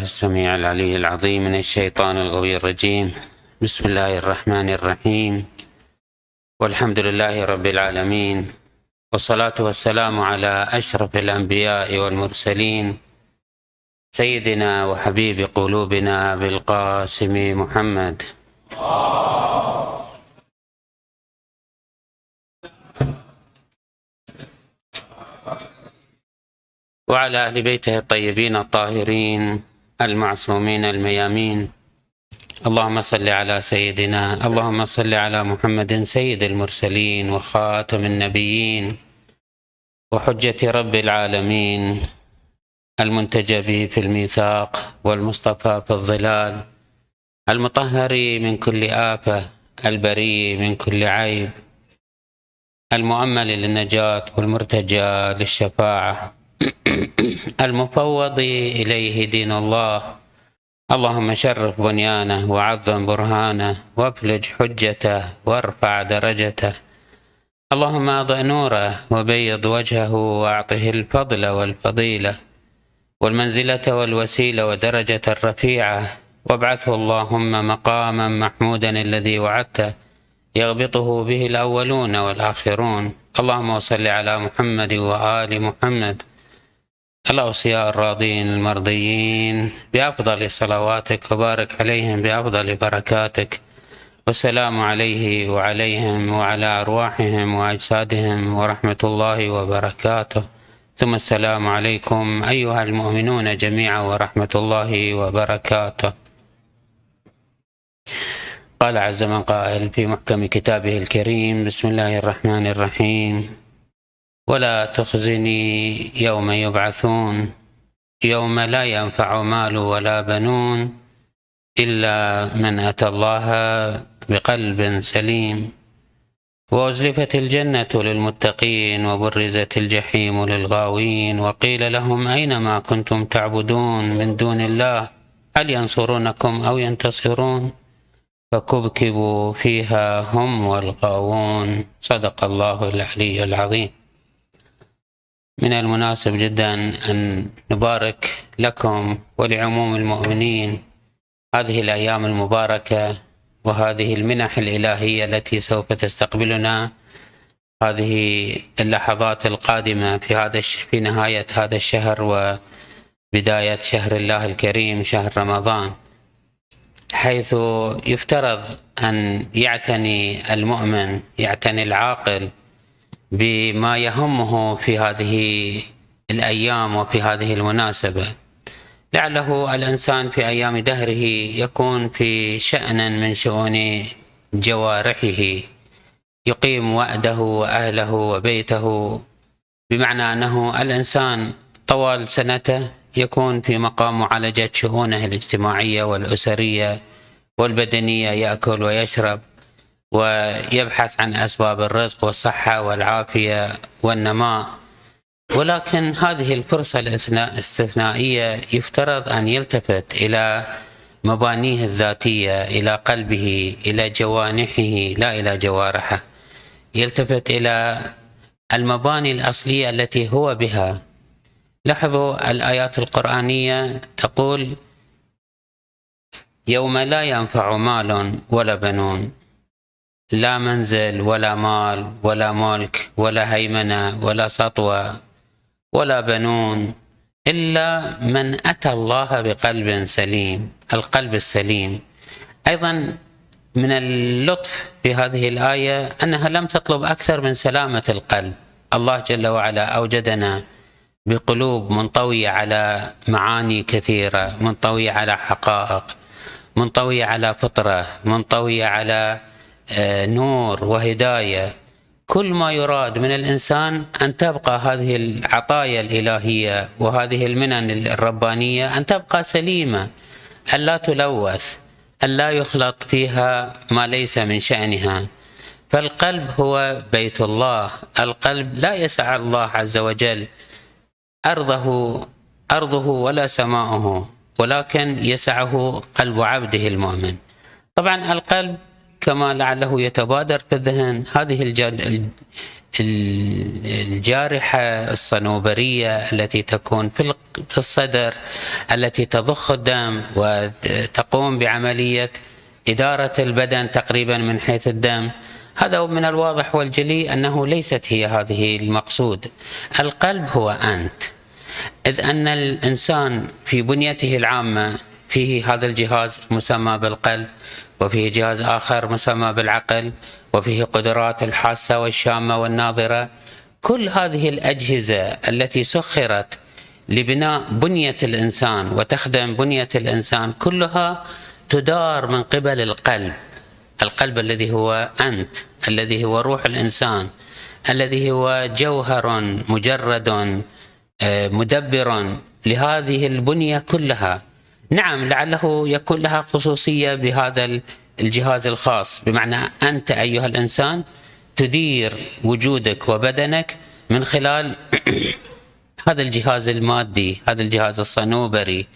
السميع العلي العظيم من الشيطان الغوي الرجيم. بسم الله الرحمن الرحيم. والحمد لله رب العالمين. والصلاة والسلام على أشرف الأنبياء والمرسلين. سيدنا وحبيب قلوبنا بالقاسم محمد. وعلى أهل بيته الطيبين الطاهرين. المعصومين الميامين. اللهم صل على سيدنا اللهم صل على محمد سيد المرسلين وخاتم النبيين وحجة رب العالمين المنتجى به في الميثاق والمصطفى في الظلال المطهر من كل آفة البري من كل عيب المؤمل للنجاة والمرتجى للشفاعة. المفوض إليه دين الله. اللهم شرف بنيانه وعظم برهانه وافلج حجته وارفع درجته. اللهم أضع نوره وبيض وجهه وأعطه الفضل والفضيلة والمنزلة والوسيلة ودرجة الرفيعة. وابعثه اللهم مقاما محمودا الذي وعدته يغبطه به الأولون والآخرون. اللهم صل على محمد وآل محمد. الأوصياء الراضين المرضيين بأفضل صلواتك وبارك عليهم بأفضل بركاتك. والسلام عليه وعليهم وعلى أرواحهم وأجسادهم ورحمة الله وبركاته. ثم السلام عليكم أيها المؤمنون جميعا ورحمة الله وبركاته. قال عز من قائل في محكم كتابه الكريم بسم الله الرحمن الرحيم. ولا تخزني يوم يبعثون يوم لا ينفع مال ولا بنون إلا من أتى الله بقلب سليم. وأزلفت الجنة للمتقين وبرزت الجحيم للغاوين وقيل لهم أين ما كنتم تعبدون من دون الله؟ هل ينصرونكم أو ينتصرون؟ فكبكبوا فيها هم والغاوون. صدق الله العلي العظيم. من المناسب جدا أن نبارك لكم ولعموم المؤمنين هذه الأيام المباركة وهذه المنح الإلهية التي سوف تستقبلنا هذه اللحظات القادمة في هذا في نهاية هذا الشهر وبداية شهر الله الكريم شهر رمضان. حيث يفترض أن يعتني المؤمن يعتني العاقل بما يهمه في هذه الأيام وفي هذه المناسبة. لعله الإنسان في أيام دهره يكون في شأن من شؤون جوارحه. يقيم وعده وأهله وبيته. بمعنى أنه الإنسان طوال سنته يكون في مقام معالجة شؤونه الاجتماعية والأسرية والبدنية يأكل ويشرب. ويبحث عن أسباب الرزق والصحة والعافية والنماء. ولكن هذه الفرصة الاستثنائية يفترض أن يلتفت إلى مبانيه الذاتية إلى قلبه إلى جوانحه لا إلى جوارحه. يلتفت إلى المباني الأصلية التي هو بها. لاحظوا الآيات القرآنية تقول يوم لا ينفع مال ولا بنون. لا منزل ولا مال ولا ملك ولا هيمنة ولا سطوة ولا بنون إلا من أتى الله بقلب سليم القلب السليم. أيضا من اللطف في هذه الآية أنها لم تطلب أكثر من سلامة القلب. الله جل وعلا أوجدنا بقلوب منطوية على معاني كثيرة منطوية على حقائق منطوية على فطرة منطوية على نور وهداية. كل ما يراد من الإنسان أن تبقى هذه العطايا الإلهية وهذه المنن الربانية أن تبقى سليمة أن لا تلوث أن لا يخلط فيها ما ليس من شأنها. فالقلب هو بيت الله. القلب لا يسع الله عز وجل. أرضه أرضه ولا سماؤه ولكن يسعه قلب عبده المؤمن. طبعا القلب كما لعله يتبادر في الذهن هذه الجارحة الصنوبرية التي تكون في الصدر التي تضخ الدم وتقوم بعملية إدارة البدن تقريبا من حيث الدم. هذا من الواضح والجلي أنه ليست هي هذه المقصود. القلب هو أنت. إذ أن الإنسان في بنيته العامة فيه هذا الجهاز مسمى بالقلب. وفيه جهاز آخر مسمى بالعقل وفيه قدرات الحاسة والشامة والناظرة. كل هذه الأجهزة التي سخرت لبناء بنية الإنسان وتخدم بنية الإنسان كلها تدار من قبل القلب. القلب الذي هو أنت الذي هو روح الإنسان الذي هو جوهر مجرد آه، مدبر لهذه البنية كلها. نعم لعله يكون لها خصوصية بهذا الجهاز الخاص. بمعنى أنت أيها الإنسان تدير وجودك وبدنك من خلال هذا الجهاز المادي هذا الجهاز الصنوبري.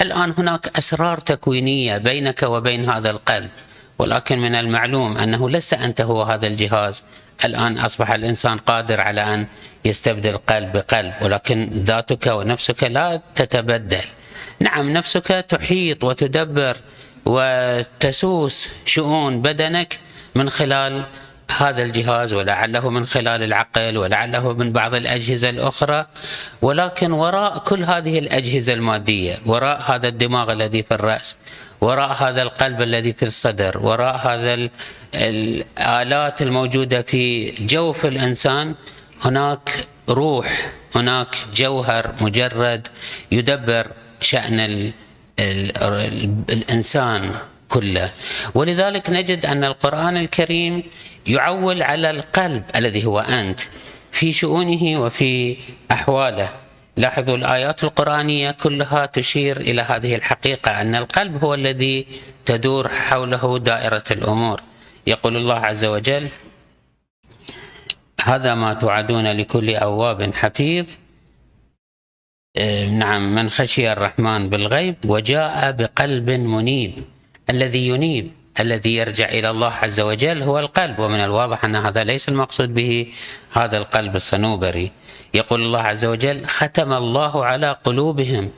الآن هناك أسرار تكوينية بينك وبين هذا القلب. ولكن من المعلوم أنه لست أنت هو هذا الجهاز. الآن أصبح الإنسان قادر على أن يستبدل قلب بقلب ولكن ذاتك ونفسك لا تتبدل. نعم نفسك تحيط وتدبر وتسوس شؤون بدنك من خلال هذا الجهاز ولعله من خلال العقل ولعله من بعض الأجهزة الأخرى. ولكن وراء كل هذه الأجهزة المادية وراء هذا الدماغ الذي في الرأس وراء هذا القلب الذي في الصدر وراء هذا الآلات الموجودة في جوف الإنسان هناك روح هناك جوهر مجرد يدبر شأن ال ال الإنسان كله. ولذلك نجد أن القرآن الكريم يعول على القلب الذي هو أنت في شؤونه وفي أحواله. لاحظوا الآيات القرآنية كلها تشير إلى هذه الحقيقة أن القلب هو الذي تدور حوله دائرة الأمور. يقول الله عز وجل هذا ما توعدون لكل أواب حفيظ نعم من خشي الرحمن بالغيب وجاء بقلب منيب. الذي ينيب الذي يرجع إلى الله عز وجل هو القلب. ومن الواضح أن هذا ليس المقصود به هذا القلب الصنوبري. يقول الله عز وجل ختم الله على قلوبهم.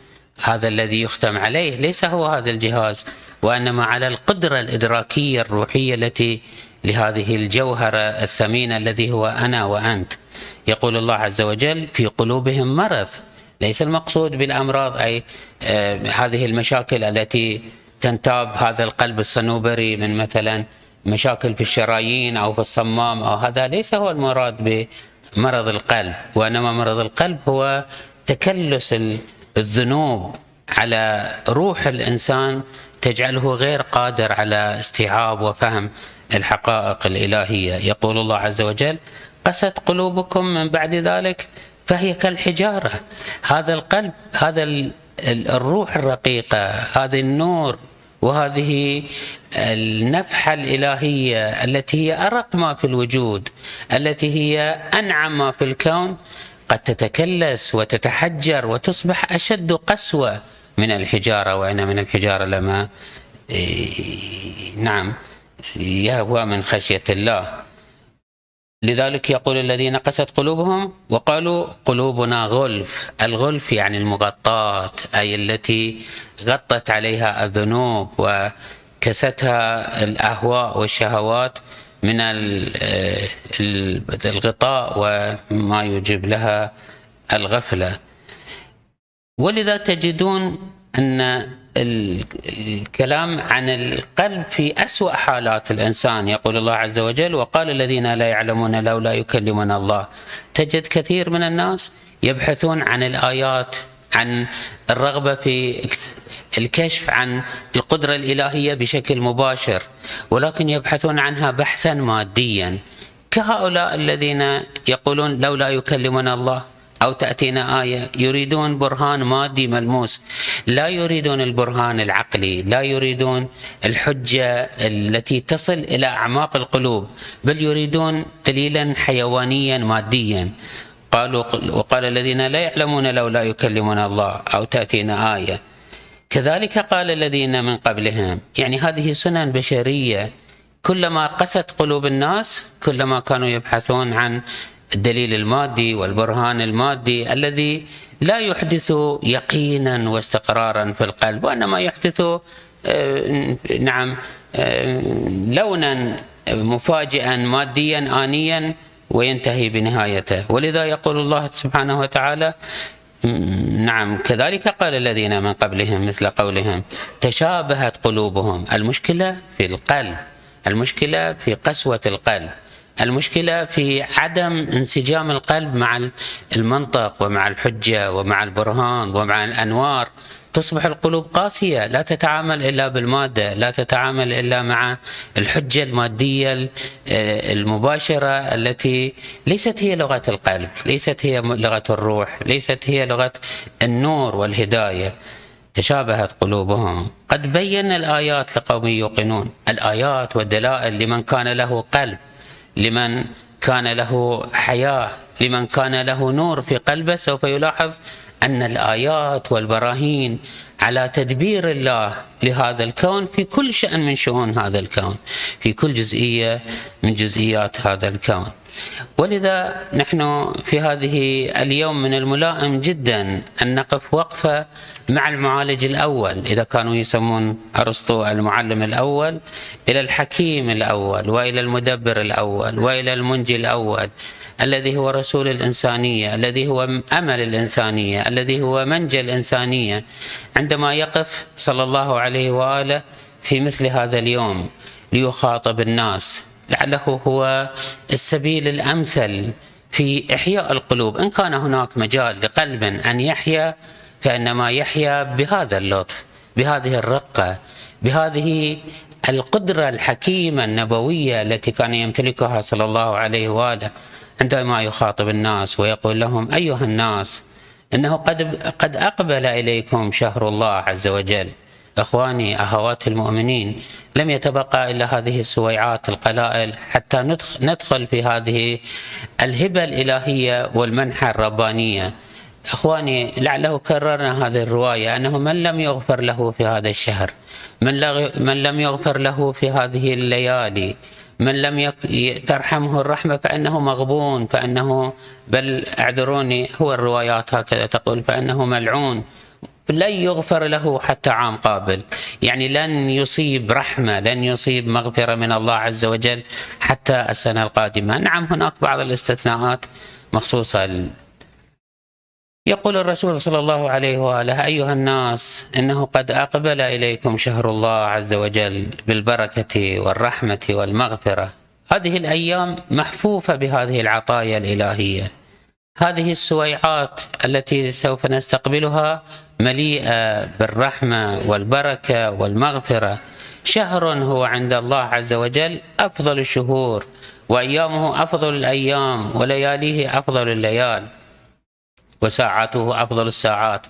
هذا الذي يختم عليه ليس هو هذا الجهاز وإنما على القدرة الإدراكية الروحية التي لهذه الجوهرة الثمينة الذي هو أنا وأنت. يقول الله عز وجل في قلوبهم مرض. ليس المقصود بالأمراض أي آه هذه المشاكل التي تنتاب هذا القلب الصنوبري من مثلا مشاكل في الشرايين أو في الصمام أو هذا ليس هو المراد بمرض القلب. وإنما مرض القلب هو تكلس الذنوب على روح الإنسان تجعله غير قادر على استيعاب وفهم الحقائق الإلهية. يقول الله عز وجل قست قلوبكم من بعد ذلك فهي كالحجارة. هذا القلب هذا الروح الرقيقة هذا النور وهذه النفحة الإلهية التي هي أرق ما في الوجود التي هي أنعم ما في الكون قد تتكلس وتتحجر وتصبح أشد قسوة من الحجارة. وان من الحجارة لما إيه، نعم يهوى من خشية الله. لذلك يقول الذين قست قلوبهم وقالوا قلوبنا غلف. الغلف يعني المغطاة أي التي غطت عليها الذنوب وكستها الأهواء والشهوات من الغطاء وما يجب لها الغفلة. ولذا تجدون أن الكلام عن القلب في أسوأ حالات الإنسان يقول الله عز وجل وقال الذين لا يعلمون لولا يكلمنا الله. تجد كثير من الناس يبحثون عن الآيات عن الرغبة في الكشف عن القدرة الإلهية بشكل مباشر ولكن يبحثون عنها بحثا ماديا. كهؤلاء الذين يقولون لولا يكلمنا الله. أو تأتينا آية يريدون برهان مادي ملموس. لا يريدون البرهان العقلي لا يريدون الحجة التي تصل إلى أعماق القلوب بل يريدون دليلا حيوانيا ماديا. قالوا وقال الذين لا يعلمون لولا يكلمنا الله أو تأتينا آية. كذلك قال الذين من قبلهم. يعني هذه سنن بشرية. كلما قست قلوب الناس كلما كانوا يبحثون عن الدليل المادي والبرهان المادي الذي لا يحدث يقينا واستقرارا في القلب وإنما يحدث آه، نعم آه، لونا مفاجئا ماديا آنيا وينتهي بنهايته. ولذا يقول الله سبحانه وتعالى نعم كذلك قال الذين من قبلهم مثل قولهم تشابهت قلوبهم المشكلة في القلب المشكلة في قسوة القلب. المشكلة في عدم انسجام القلب مع المنطق ومع الحجة ومع البرهان ومع الأنوار. تصبح القلوب قاسية لا تتعامل إلا بالمادة، لا تتعامل إلا مع الحجة المادية المباشرة التي ليست هي لغة القلب، ليست هي لغة الروح، ليست هي لغة النور والهداية. تشابهت قلوبهم. قد بينا الآيات لقوم يوقنون. الآيات والدلائل لمن كان له قلب. لمن كان له حياة لمن كان له نور في قلبه سوف يلاحظ أن الآيات والبراهين على تدبير الله لهذا الكون في كل شأن من شؤون هذا الكون في كل جزئية من جزئيات هذا الكون. ولذا نحن في هذه اليوم من الملائم جدا أن نقف وقفة مع المعالج الأول إذا كانوا يسمون أرسطو المعلم الأول إلى الحكيم الأول وإلى المدبر الأول وإلى المنجي الأول الذي هو رسول الإنسانية الذي هو أمل الإنسانية الذي هو منجى الإنسانية عندما يقف صلى الله عليه وآله في مثل هذا اليوم ليخاطب الناس. لعله هو السبيل الأمثل في إحياء القلوب. إن كان هناك مجال لقلب أن يحيا فإنما يحيا بهذا اللطف بهذه الرقة بهذه القدرة الحكيمة النبوية التي كان يمتلكها صلى الله عليه وآله. عندما يخاطب الناس ويقول لهم أيها الناس إنه قد قد أقبل إليكم شهر الله عز وجل. إخواني اخواتي المؤمنين لم يتبقى إلا هذه السويعات القلائل حتى ندخل في هذه الهبة الإلهية والمنحة الربانية. إخواني لعله كررنا هذه الرواية أنه من لم يغفر له في هذا الشهر؟ من من لم يغفر له في هذه الليالي؟ من لم يك... ترحمه الرحمة فإنه مغبون فإنه بل اعذروني هو الروايات هكذا تقول فإنه ملعون. لن يغفر له حتى عام قابل. يعني لن يصيب رحمة لن يصيب مغفرة من الله عز وجل حتى السنة القادمة. نعم هناك بعض الاستثناءات مخصوصة يقول الرسول صلى الله عليه وآله أيها الناس إنه قد أقبل إليكم شهر الله عز وجل بالبركة والرحمة والمغفرة. هذه الأيام محفوفة بهذه العطايا الإلهية. هذه السويعات التي سوف نستقبلها مليئة بالرحمة والبركة والمغفرة. شهر هو عند الله عز وجل أفضل الشهور وأيامه أفضل الأيام ولياليه أفضل الليال وساعاته أفضل الساعات.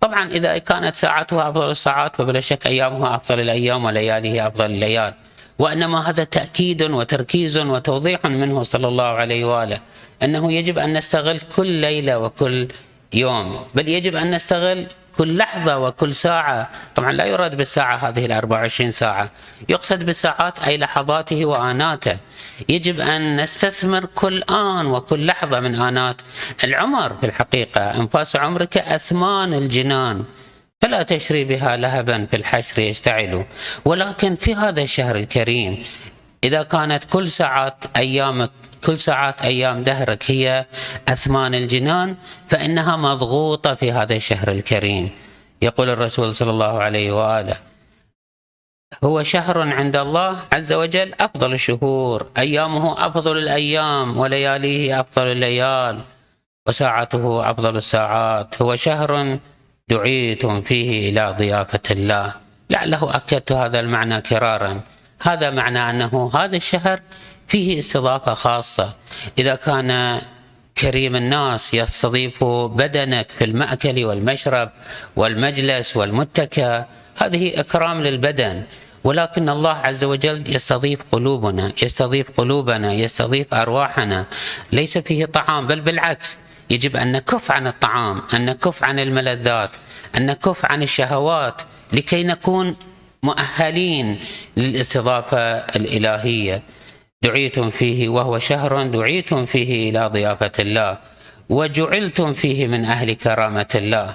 طبعا إذا كانت ساعته أفضل الساعات فبلا شك ايامه أفضل الأيام ولياليه أفضل الليال. وإنما هذا تأكيد وتركيز وتوضيح منه صلى الله عليه وآله. أنه يجب أن نستغل كل ليلة وكل يوم. بل يجب أن نستغل كل لحظة وكل ساعة. طبعا لا يراد بالساعة هذه ال 24 ساعة. يقصد بالساعات أي لحظاته وآناته. يجب أن نستثمر كل آن وكل لحظة من آنات العمر في الحقيقة. أنفاس عمرك أثمان الجنان. فلا تشري بها لهبا في الحشر يشتعل ولكن في هذا الشهر الكريم إذا كانت كل ساعات أيامك كل ساعات أيام دهرك هي أثمان الجنان فإنها مضغوطة في هذا الشهر الكريم. يقول الرسول صلى الله عليه وآله هو شهر عند الله عز وجل أفضل الشهور أيامه أفضل الأيام ولياليه أفضل الليال وساعته أفضل الساعات. هو شهر دعيتم فيه إلى ضيافة الله لعله أكدت هذا المعنى كرارا. هذا معنى أنه هذا الشهر فيه استضافة خاصة. إذا كان كريم الناس يستضيف بدنك في المأكل والمشرب والمجلس والمتكى هذه إكرام للبدن. ولكن الله عز وجل يستضيف قلوبنا يستضيف قلوبنا يستضيف أرواحنا. ليس فيه طعام بل بالعكس. يجب أن نكف عن الطعام أن نكف عن الملذات أن نكف عن الشهوات لكي نكون مؤهلين للاستضافة الإلهية. دعيتم فيه وهو شهر دعيتم فيه إلى ضيافة الله وجعلتم فيه من أهل كرامة الله.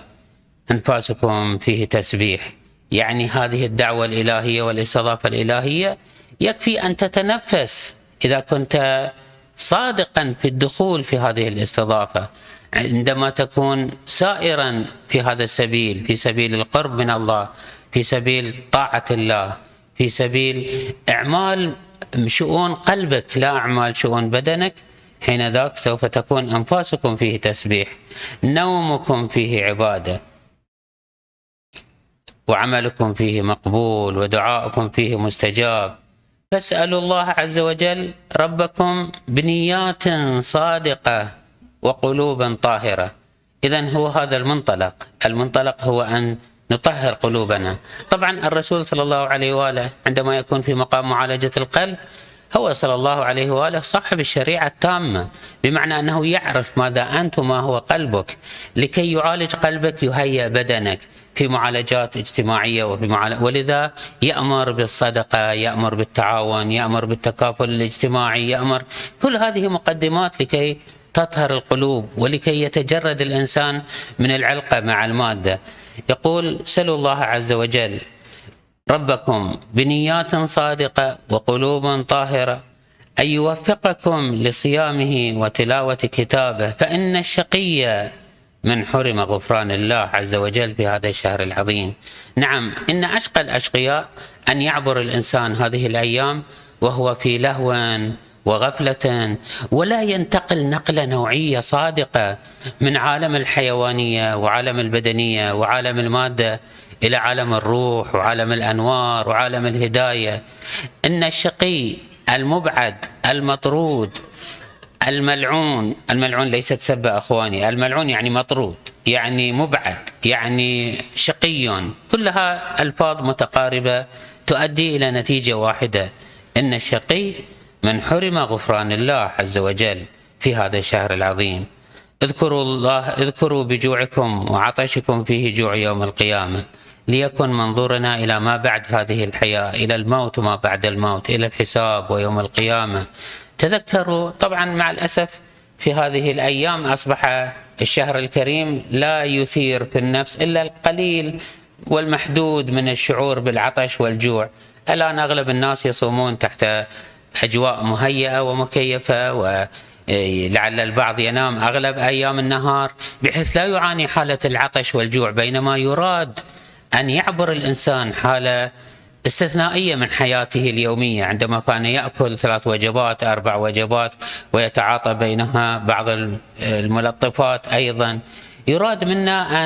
أنفاسكم فيه تسبيح يعني هذه الدعوة الإلهية والإستضافة الإلهية يكفي أن تتنفس إذا كنت صادقا في الدخول في هذه الاستضافة عندما تكون سائرا في هذا السبيل في سبيل القرب من الله في سبيل طاعة الله في سبيل إعمال شؤون قلبك لا أعمال شؤون بدنك حين ذاك سوف تكون أنفاسكم فيه تسبيح نومكم فيه عبادة وعملكم فيه مقبول ودعاؤكم فيه مستجاب. فاسألوا الله عز وجل ربكم بنيات صادقة وقلوبا طاهرة. إذا هو هذا المنطلق. المنطلق هو أن نطهر قلوبنا. طبعا الرسول صلى الله عليه وآله عندما يكون في مقام معالجة القلب هو صلى الله عليه وآله صاحب الشريعة التامة بمعنى أنه يعرف ماذا أنت وما هو قلبك. لكي يعالج قلبك يهيئ بدنك. في معالجات اجتماعية وفي معالج... ولذا يأمر بالصدقة يأمر بالتعاون يأمر بالتكافل الاجتماعي يأمر كل هذه مقدمات لكي تطهر القلوب ولكي يتجرد الإنسان من العلقة مع المادة. يقول سلوا الله عز وجل ربكم بنيات صادقة وقلوب طاهرة أن يوفقكم لصيامه وتلاوة كتابه فإن الشقي من حرم غفران الله عز وجل في هذا الشهر العظيم. نعم إن أشقى الأشقياء أن يعبر الإنسان هذه الأيام وهو في لهو وغفلة ولا ينتقل نقلة نوعية صادقة من عالم الحيوانية وعالم البدنية وعالم المادة إلى عالم الروح وعالم الأنوار وعالم الهداية. إن الشقي المبعد المطرود الملعون الملعون ليست سبة أخواني الملعون يعني مطرود يعني مبعد يعني شقي كلها ألفاظ متقاربة تؤدي إلى نتيجة واحدة إن الشقي من حرم غفران الله عز وجل في هذا الشهر العظيم. اذكروا الله اذكروا بجوعكم وعطشكم فيه جوع يوم القيامة. ليكن منظورنا إلى ما بعد هذه الحياة إلى الموت وما بعد الموت إلى الحساب ويوم القيامة. تذكروا طبعا مع الأسف في هذه الأيام أصبح الشهر الكريم لا يثير في النفس إلا القليل والمحدود من الشعور بالعطش والجوع. الآن أغلب الناس يصومون تحت أجواء مهيئة ومكيفة و لعل البعض ينام أغلب أيام النهار بحيث لا يعاني حالة العطش والجوع بينما يراد أن يعبر الإنسان حاله استثنائية من حياته اليومية عندما كان يأكل ثلاث وجبات أربع وجبات ويتعاطى بينها بعض الملطفات أيضا. يراد منا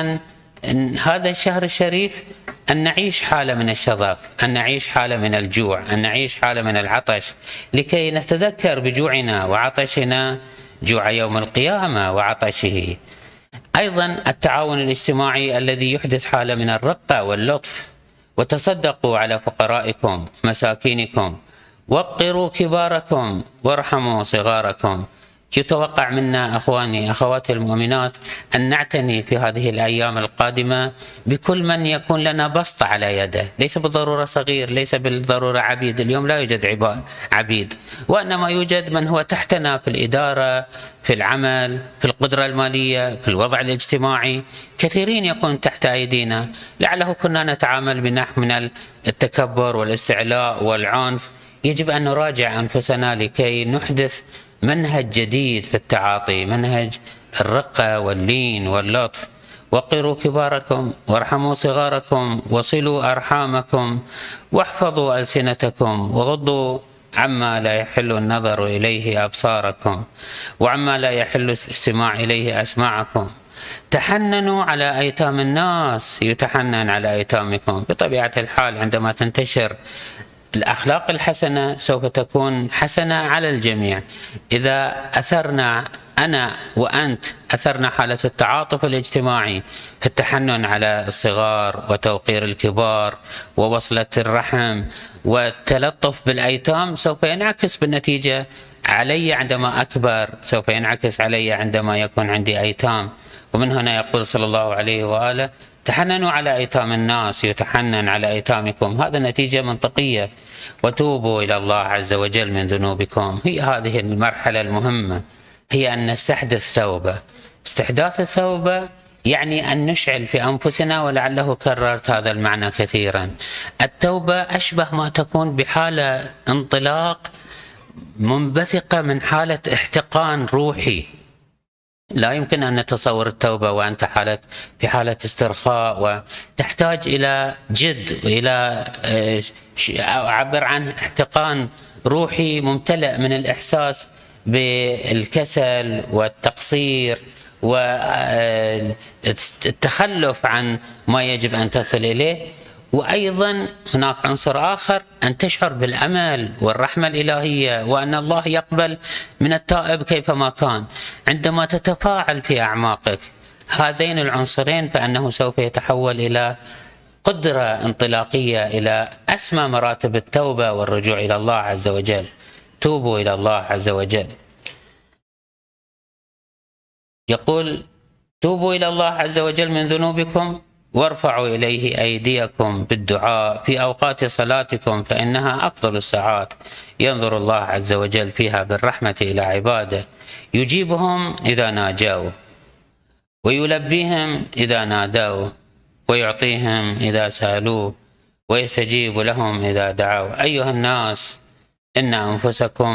ان هذا الشهر الشريف أن نعيش حالة من الشظف أن نعيش حالة من الجوع أن نعيش حالة من العطش لكي نتذكر بجوعنا وعطشنا جوع يوم القيامة وعطشه. أيضا التعاون الاجتماعي الذي يحدث حالة من الرقة واللطف. وتصدقوا على فقرائكم مساكينكم. وقروا كباركم وارحموا صغاركم. يتوقع منا أخواني أخواتي المؤمنات أن نعتني في هذه الأيام القادمة بكل من يكون لنا بسط على يده، ليس بالضرورة صغير، ليس بالضرورة عبيد، اليوم لا يوجد عبيد، وإنما يوجد من هو تحتنا في الإدارة، في العمل، في القدرة المالية، في الوضع الاجتماعي، كثيرين يكون تحت أيدينا، لعله كنا نتعامل بنحو من التكبر والاستعلاء والعنف، يجب أن نراجع أنفسنا لكي نحدث منهج جديد في التعاطي منهج الرقة واللين واللطف. وقروا كباركم وارحموا صغاركم وصلوا أرحامكم واحفظوا ألسنتكم وغضوا عما لا يحل النظر إليه أبصاركم وعما لا يحل الاستماع إليه أسماعكم. تحننوا على أيتام الناس يتحنن على أيتامكم. بطبيعة الحال عندما تنتشر الأخلاق الحسنة سوف تكون حسنة على الجميع. إذا أثرنا أنا وأنت أثرنا حالة التعاطف الاجتماعي في التحنن على الصغار وتوقير الكبار ووصلة الرحم والتلطف بالأيتام سوف ينعكس بالنتيجة علي عندما أكبر سوف ينعكس علي عندما يكون عندي أيتام. ومن هنا يقول صلى الله عليه وآله تحننوا على أيتام الناس يتحنن على أيتامكم. هذا نتيجة منطقية. وتوبوا إلى الله عز وجل من ذنوبكم. هي هذه المرحلة المهمة. هي أن نستحدث توبة استحداث التوبة يعني أن نشعل في أنفسنا ولعله كررت هذا المعنى كثيرا. التوبة أشبه ما تكون بحالة انطلاق منبثقة من حالة احتقان روحي. لا يمكن أن نتصور التوبة وأنت حالة في حالة استرخاء وتحتاج إلى جد إلى آه، أعبر عن احتقان روحي ممتلئ من الإحساس بالكسل والتقصير والتخلف عن ما يجب أن تصل إليه. وأيضا هناك عنصر آخر أن تشعر بالأمل والرحمة الإلهية وأن الله يقبل من التائب كيفما كان. عندما تتفاعل في أعماقك هذين العنصرين فانه سوف يتحول إلى قدرة انطلاقية إلى أسمى مراتب التوبة والرجوع إلى الله عز وجل. توبوا إلى الله عز وجل. يقول توبوا إلى الله عز وجل من ذنوبكم وارفعوا إليه أيديكم بالدعاء في أوقات صلاتكم فإنها أفضل الساعات. ينظر الله عز وجل فيها بالرحمة إلى عباده. يجيبهم إذا ناجوه ويلبيهم إذا نادوه ويعطيهم إذا سالوه ويستجيب لهم إذا دعوا. أيها الناس إن أنفسكم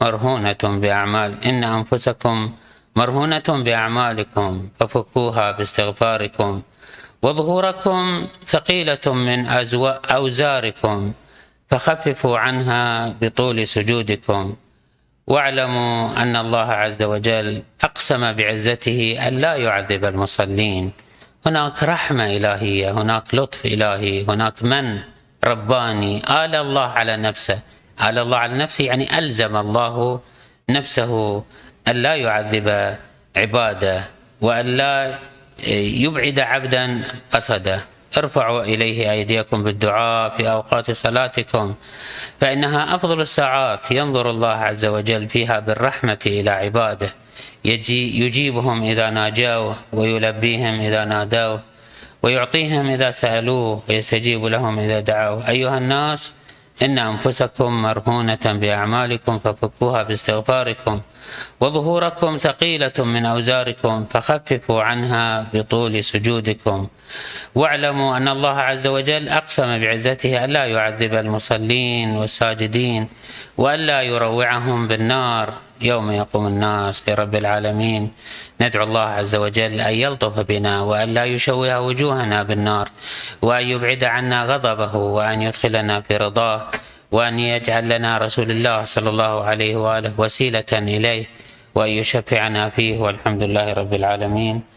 مرهونة بأعمال إن أنفسكم مرهونة بأعمالكم ففكوها باستغفاركم. وظهوركم ثقيلة من أوزاركم فخففوا عنها بطول سجودكم. واعلموا أن الله عز وجل أقسم بعزته أن لا يعذب المصلين. هناك رحمة إلهية هناك لطف إلهي هناك من؟ رباني. آل الله على نفسه. آل الله على نفسه يعني ألزم الله نفسه أن لا يعذب عباده وأن لا يبعد عبدا قصده. ارفعوا إليه أيديكم بالدعاء في أوقات صلاتكم فإنها أفضل الساعات ينظر الله عز وجل فيها بالرحمة إلى عباده. يجي يجيبهم إذا ناجوه ويلبيهم إذا نادوه ويعطيهم إذا سألوه ويستجيب لهم إذا دعوه. أيها الناس إن أنفسكم مرهونة بأعمالكم ففكوها باستغفاركم وظهوركم ثقيلة من أوزاركم فخففوا عنها بطول سجودكم. واعلموا أن الله عز وجل أقسم بعزته ألا يعذب المصلين والساجدين وألا يروعهم بالنار. يوم يقوم الناس لرب العالمين. ندعو الله عز وجل أن يلطف بنا وأن لا يشوه وجوهنا بالنار. وأن يبعد عنا غضبه وأن يدخلنا في رضاه. وأن يجعل لنا رسول الله صلى الله عليه وآله وسيلة إليه. وأن يشفعنا فيه والحمد لله رب العالمين.